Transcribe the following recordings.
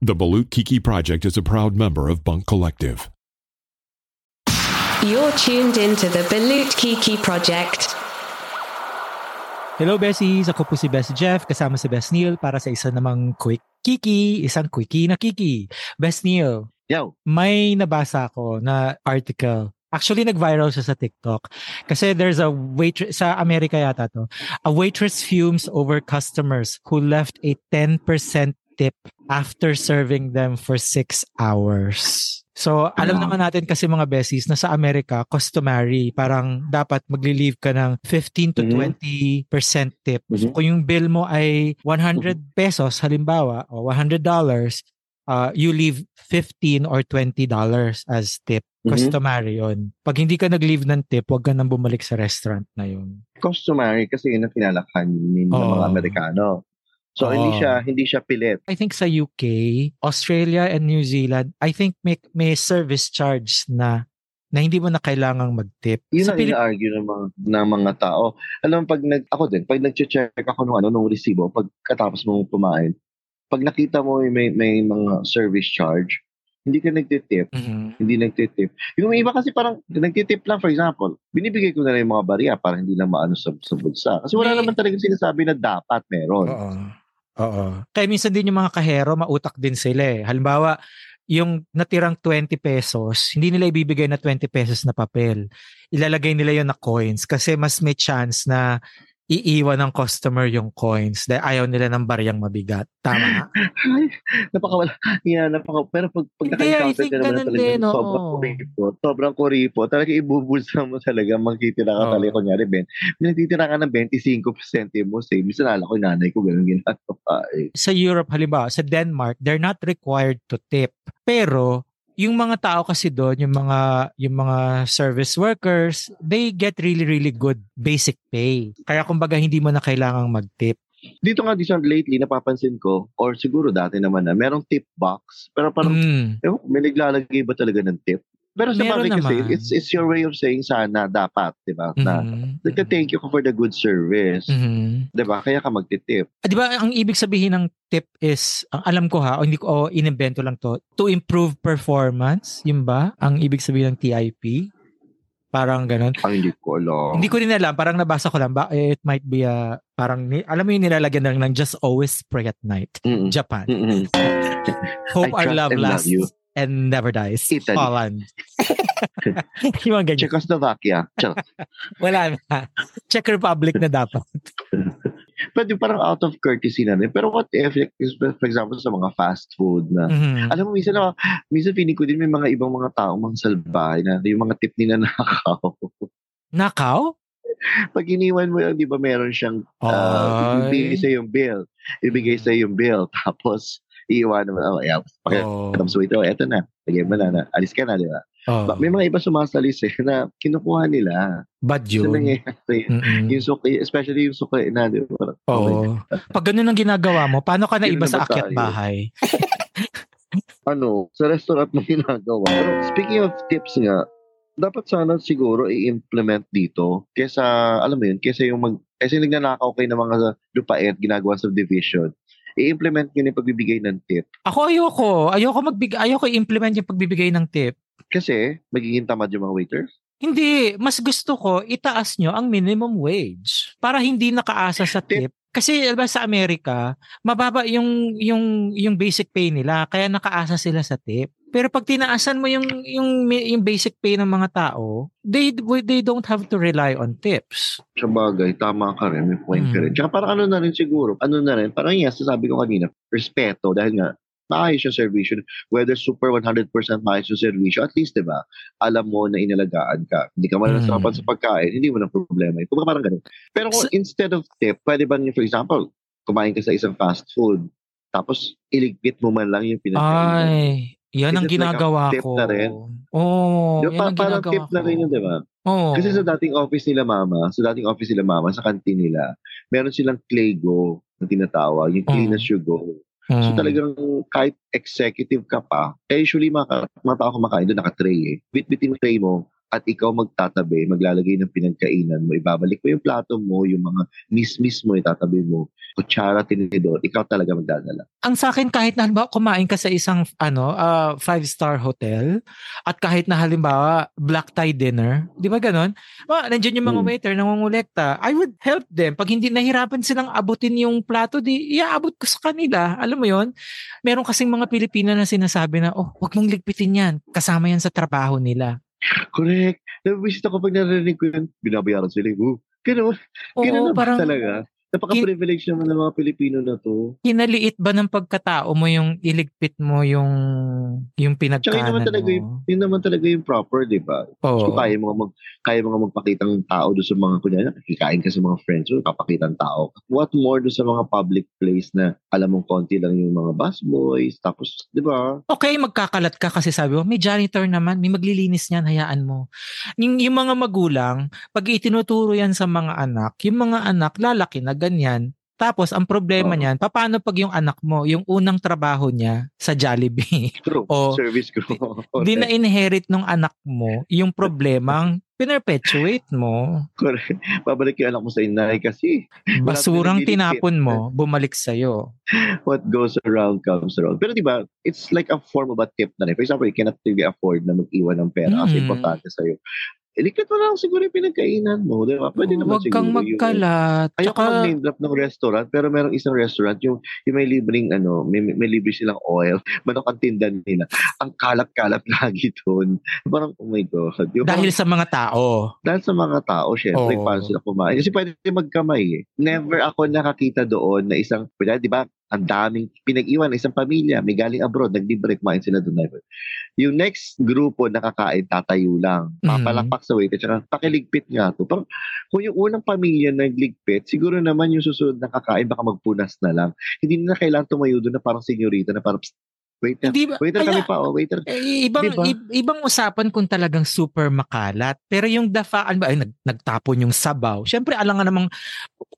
The Balut Kiki Project is a proud member of Bunk Collective. You're tuned into the Balut Kiki Project. Hello, Bessies! Ako po si Best Jeff, kasama si Best Neil para sa isa namang quick kiki, isang quickie na kiki. Best Neil, Yo. may nabasa ako na article. Actually, nag-viral siya sa TikTok. Kasi there's a waitress, sa Amerika yata to, a waitress fumes over customers who left a 10% tip after serving them for six hours. So, alam Yeah. naman natin kasi mga besies na sa Amerika, customary, parang dapat magli-leave ka ng 15 to Mhm. 20% tip. So, Mhm. kung yung bill mo ay 100 pesos, halimbawa, o $100, uh, you leave 15 or 20 dollars as tip. Mhm. Customary yun. Pag hindi ka nag-leave ng tip, huwag ka nang bumalik sa restaurant na yun. Customary kasi yun ang kinalakhan ng Oo. mga Amerikano. So hindi Oo. siya hindi siya pilit. I think sa UK, Australia and New Zealand, I think may, may service charge na na hindi mo na kailangang mag-tip. Yun Sa ang Pilip- ina-argue ng mga, ng mga tao. Alam mo, pag nag, ako din, pag nag-check ako nung, ano, nung resibo, pag katapos mong kumain, pag nakita mo may, may mga service charge, hindi ka nagtitip, Mhm. hindi nagtitip. Yung iba kasi parang nagtitip lang, for example, binibigay ko na lang yung mga barya para hindi lang maano sa, sa bulsa. Kasi wala May- naman talagang sinasabi na dapat meron. Oo. Oo. Kaya minsan din yung mga kahero, mautak din sila eh. Halimbawa, yung natirang 20 pesos, hindi nila ibibigay na 20 pesos na papel. Ilalagay nila yon na coins kasi mas may chance na iiwan ng customer yung coins dahil ayaw nila ng baryang mabigat. Tama? Napakawala. Yeah, napaka, pero pag, pag naka-encounter ka naman talaga, din, oo. sobrang kuripo, sobrang kuripo, talaga ibubulsa mo talaga, magtitira ka Oo. talaga, kunyari, Ben, nagtitira ka ng 25% mo, say, minsan nala ko yung nanay ko, ganun ginagawa eh. sa Europe halimbawa, sa Denmark, they're not required to tip. Pero yung mga tao kasi doon, yung mga yung mga service workers, they get really really good basic pay. Kaya kumbaga hindi mo na kailangang mag-tip. Dito nga, dito lately, napapansin ko, or siguro dati naman na, merong tip box, pero parang, Mm. ko, may naglalagay ba talaga ng tip? Pero sa Meron kasi, naman. it's, it's your way of saying sana, dapat, di ba? Na, Mhm. nagka-thank you for the good service. Mhm. Di ba? Kaya ka magtitip. Ah, Di ba ang ibig sabihin ng tip is, ang alam ko ha, o hindi ko o inimbento lang to, to improve performance, yun ba? Ang ibig sabihin ng TIP? Parang ganun. Ang hindi ko alam. Hindi ko rin alam, parang nabasa ko lang, ba, it might be a, parang, ni- alam mo yung nilalagyan lang ng just always pray at night. Mm-mm. Japan. Mm-mm. Hope I our love and love lasts you. And never dies. Italy. Holland. yung mga ganyan. Czechoslovakia. Charot. Wala na. Czech Republic na dapat. Pwede parang out of courtesy na rin. Pero what if, for example, sa mga fast food na, Mhm. alam mo, minsan, na, minsan feeling ko din may mga ibang mga tao, mga salbahay na yung mga tip nila nakaw. Nakaw? Pag iniwan mo, di ba meron siyang, uh, Ay. ibigay sa yung bill. Ibigay sa yung bill. Tapos, iiwan mo, oh, yeah, pag, Oh. tapos wait, oh, eto na. Lagyan mo na, na. Alis ka na, di ba? Oh. May mga iba sumasalis eh, na kinukuha nila. Bad Yun. yun. nangyayari. Mm-mm. Yung suki, especially yung suki na, di ba? Oo. Pag ganun ang ginagawa mo, paano ka na iba sa akyat bahay? ano, sa restaurant mo ginagawa. Pero speaking of tips nga, dapat sana siguro i-implement dito kesa, alam mo yun, kesa yung mag, kasi nagnanakaw kayo ng mga lupain, ginagawa sa division, i-implement nyo yung pagbibigay ng tip. Ako ayoko. Ayoko magbig ayoko i-implement yung pagbibigay ng tip. Kasi, magiging tamad yung mga waiters. Hindi, mas gusto ko itaas nyo ang minimum wage para hindi nakaasa sa tip. Kasi diba, sa Amerika, mababa yung yung yung basic pay nila kaya nakaasa sila sa tip. Pero pag tinaasan mo yung yung yung basic pay ng mga tao, they they don't have to rely on tips. Sa bagay, tama ka rin, may point ka Mm. rin. Tsaka parang ano na rin siguro, ano na rin, parang yan, sasabi ko kanina, respeto, dahil nga, maayos yung servisyo. Whether super 100% maayos yung servisyo, at least, di ba, alam mo na inalagaan ka. Hindi ka man Mm. sa pagkain, hindi mo na problema. Kung parang ganun. Pero kung Sa- instead of tip, pwede ba niyo, for example, kumain ka sa isang fast food, tapos iligpit mo man lang yung pinagkainan. Ay, yan ang like ginagawa tip ko. na rin? Oh, Di yan ba, ang parang ginagawa tip na ko. rin yun, di ba? Oh. Kasi sa dating office nila mama, sa dating office nila mama, sa kantin nila, meron silang Claygo na tinatawag, yung clean Mm. as you go. So Mm. talagang kahit executive ka pa, eh usually mga, mga tao kumakain doon naka-tray eh. Bit-bitin mo tray mo, at ikaw magtatabi, maglalagay ng pinagkainan mo, ibabalik mo yung plato mo, yung mga miss-miss mo, itatabi mo, kutsara, tinidor, ikaw talaga magdadala. Ang sa akin kahit na halimbawa kumain ka sa isang ano uh, five-star hotel at kahit na halimbawa black tie dinner, di ba ganon? Ma, nandiyan yung mga Hmm. waiter nangungulekta. I would help them. Pag hindi nahirapan silang abutin yung plato, di iaabot ko sa kanila. Alam mo yon Meron kasing mga Pilipino na sinasabi na, oh, wag mong ligpitin yan. Kasama yan sa trabaho nila. Correct. Nabibisit ako pag narinig ko yun, binabayaran sila. Oh, ganun. Oo, Ganun parang talaga. Napaka-privilege naman ng mga Pilipino na to. kinaliit ba ng pagkatao mo yung iligpit mo yung yung Tsaka yun naman talaga yung, mo? yun naman talaga yung proper, di ba? Oo. So, kaya mo nga mag, kaya mo nga magpakitang tao doon sa mga, kunyari, nakikikain ka sa mga friends mo, papakitang tao. What more doon sa mga public place na alam mong konti lang yung mga busboys, tapos, di ba? Okay, magkakalat ka kasi sabi mo, may janitor naman, may maglilinis niyan, hayaan mo. Yung, yung mga magulang, pag itinuturo yan sa mga anak, yung mga anak lalaki na ganyan. Tapos, ang problema Oo. niyan, paano pag yung anak mo, yung unang trabaho niya sa Jollibee, True. Oo. Service crew. di na inherit ng anak mo yung problemang pinerpetuate mo. Correct. Babalik yung anak mo sa inay kasi Basurang tinapon mo, bumalik sa'yo. what goes around comes around. Pero di ba, it's like a form of a tip na rin. For example, you cannot really afford na mag-iwan ng pera kasi Mm. importante sa'yo. Ilikit mo lang siguro yung pinagkainan mo. Di ba? Pwede naman Huwag kang siguro yung- magkalat. Ayoko Tsaka, mag-name drop ng restaurant, pero merong isang restaurant, yung, yung may libreng, ano, may, may libre silang oil, manok ang tindan nila. Ang kalat-kalat lagi doon. Parang, oh my God. Yung dahil parang- sa mga tao. dahil sa mga tao, syempre, Oo. paano sila kumain. Kasi pwede magkamay eh. Never ako nakakita doon na isang, di ba, ang daming pinag-iwan, isang pamilya, may galing abroad, naglibre, kumain sila doon. Never. Yung next grupo nakakain, tatayo lang. Mhm. Papalakpak sa waiter, tsaka pakiligpit nga to. Parang, kung yung unang pamilya nagligpit, siguro naman yung susunod na kakain, baka magpunas na lang. Hindi na kailangan tumayo doon na parang senyorita na parang, "Psst, waiter, Hindi ba? waiter kami pa, oh, waiter. Eh, ibang Diba? i- ibang usapan kung talagang super makalat. Pero yung dafaan ba ay nag, nagtapon yung sabaw. Syempre alam nga namang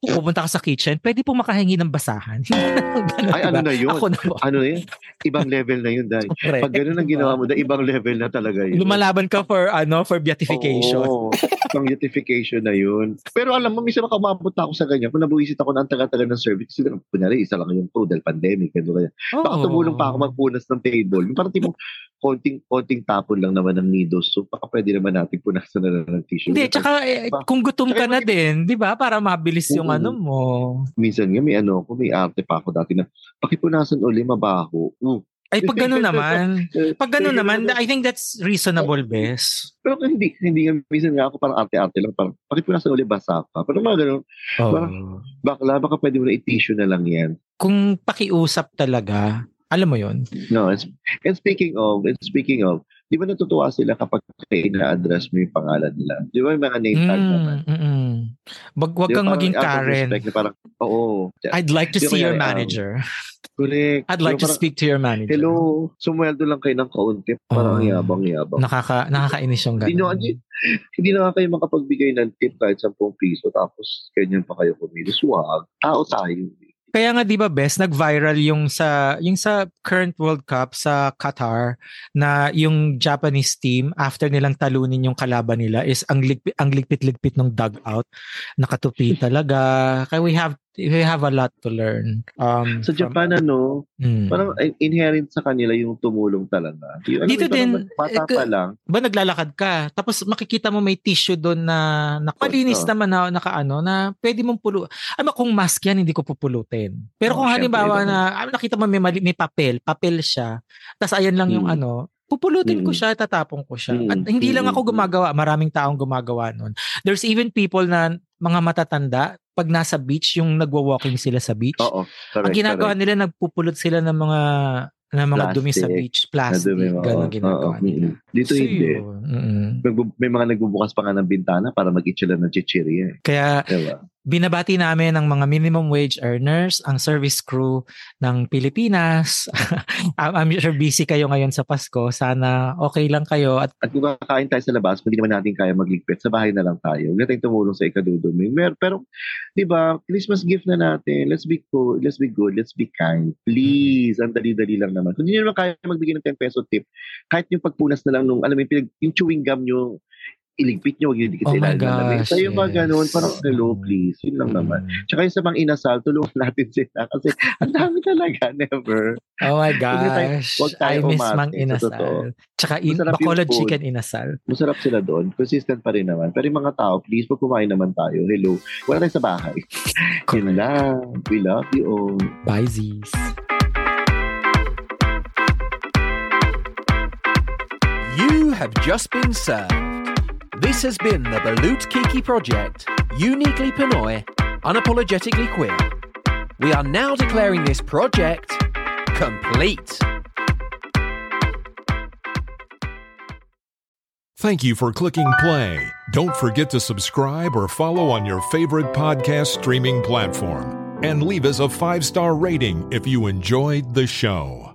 pupunta ka sa kitchen, pwede po makahingi ng basahan. Ganun, Ay, ano diba? na yun? Ako na po. Ano na yun? Ibang level na yun, dahil. Correct. Pag ganun ang Diba? ginawa mo, dahil ibang level na talaga yun. Lumalaban ka for ano for beatification. Oo, pang beautification na yun. Pero alam mo, minsan makamabot ako sa ganyan. Kung nabuisit ako na ang taga-taga ng service, kasi kunyari, isa lang yung crew dahil pandemic. Ganun, ganyan. Baka tumulong pa ako magpunas ng table. Yung Parang tipong konting, konting tapon lang naman ng needles. So, baka pwede naman natin punasan na lang ng tissue. Hindi, tsaka eh, kung gutom ka na din, di ba? Para mabilis yung ano mo. Minsan nga, may ano ako, may arte pa ako dati na, pakipunasan uli, mabaho. Uh, Ay, pag gano'n naman, eh, pag gano'n naman, I think that's reasonable, bes. Pero hindi, hindi nga, minsan nga ako parang arte-arte lang, parang pakipunasan uli, basa ka. Pero mga ganun, Oh. bakla, baka pede mo na i-tissue na lang yan. Kung pakiusap talaga, alam mo yon No, and, and speaking of, and speaking of, di ba natutuwa sila kapag ina-address mo yung pangalan nila? Di ba yung mga name tag naman? Mm, mm, mm. Wag, wag kang maging Karen. respect parang, oo. I'd like to see your um, manager. correct. I'd like to parang, speak to your manager. Hello, sumweldo lang kayo ng kaunti. Parang ang Oo. yabang-yabang. Nakaka, nakakainis yung Hindi nyo, gano'n. hindi, hindi na kayo makapagbigay ng tip kahit 10 piso tapos ganyan pa kayo kumilos. Wag. Tao tayo. Kaya nga 'di ba best nag-viral yung sa yung sa current World Cup sa Qatar na yung Japanese team after nilang talunin yung kalaban nila is ang ligpit ang ligpit-ligpit ng dugout. Nakatupi talaga. Kaya we have we have a lot to learn um Sa from- Japan, ano, Mm. parang inherent sa kanila yung tumulong talaga. Yung, Dito parang din, Bata eh, pa lang. ba naglalakad ka tapos makikita mo may tissue doon na nakalinis Oo. naman na nakaano na pwede mong pulo ano kung mask yan hindi ko pupulutin pero Oo, kung syempre, halimbawa na ah, nakita mo may may papel papel siya tapos ayan lang yung Mm. ano pupulutin ko Mm. siya tatapon ko siya Mm. at hindi lang Mm. ako gumagawa maraming taong gumagawa noon there's even people na mga matatanda pag nasa beach yung nagwa-walking sila sa beach Oo. Correct, ang ginagawa correct. nila nagpupulot sila ng mga ng mga dumi sa Plastic. beach plastic Oo, ginagawa oo, nila. Dito So, hindi. Nagbu- May mga nagbubukas pa nga ng bintana para mag-itchila ng chichirya. Eh. Kaya Diba? Binabati namin ang mga minimum wage earners, ang service crew ng Pilipinas. I'm sure busy kayo ngayon sa Pasko. Sana okay lang kayo at At kung kakain tayo sa labas, hindi naman natin kaya magligpit, sa bahay na lang tayo. Huwag na tayong tumulong sa ikadudumi. Pero, di ba, Christmas gift na natin. Let's be cool. Let's be good. Let's be kind. Please. Ang dali-dali lang naman. Kung hindi naman kaya magbigay ng 10 peso tip, kahit yung pagpunas na lang nung, alam mo, yung chewing gum nyo, iligpit nyo, huwag yung dikit Oh my ilalim ng lamesa. gosh, Yung mga yes. ganun, parang hello, please. Yun lang naman. Tsaka yung sa mga inasal, tulungan natin sila. Kasi ang dami talaga, never. Oh my gosh. huwag tayo I miss umarte, mang sa inasal. Tsaka in, Masarap Bacolod chicken inasal. Masarap sila doon. Consistent pa rin naman. Pero yung mga tao, please, pag kumain naman tayo. Hello. Wala tayo sa bahay. Yun lang. We love you all. Bye, Z's. You have just been served. This has been the Balut Kiki Project, uniquely Pinoy, unapologetically queer. We are now declaring this project complete. Thank you for clicking play. Don't forget to subscribe or follow on your favorite podcast streaming platform. And leave us a five star rating if you enjoyed the show.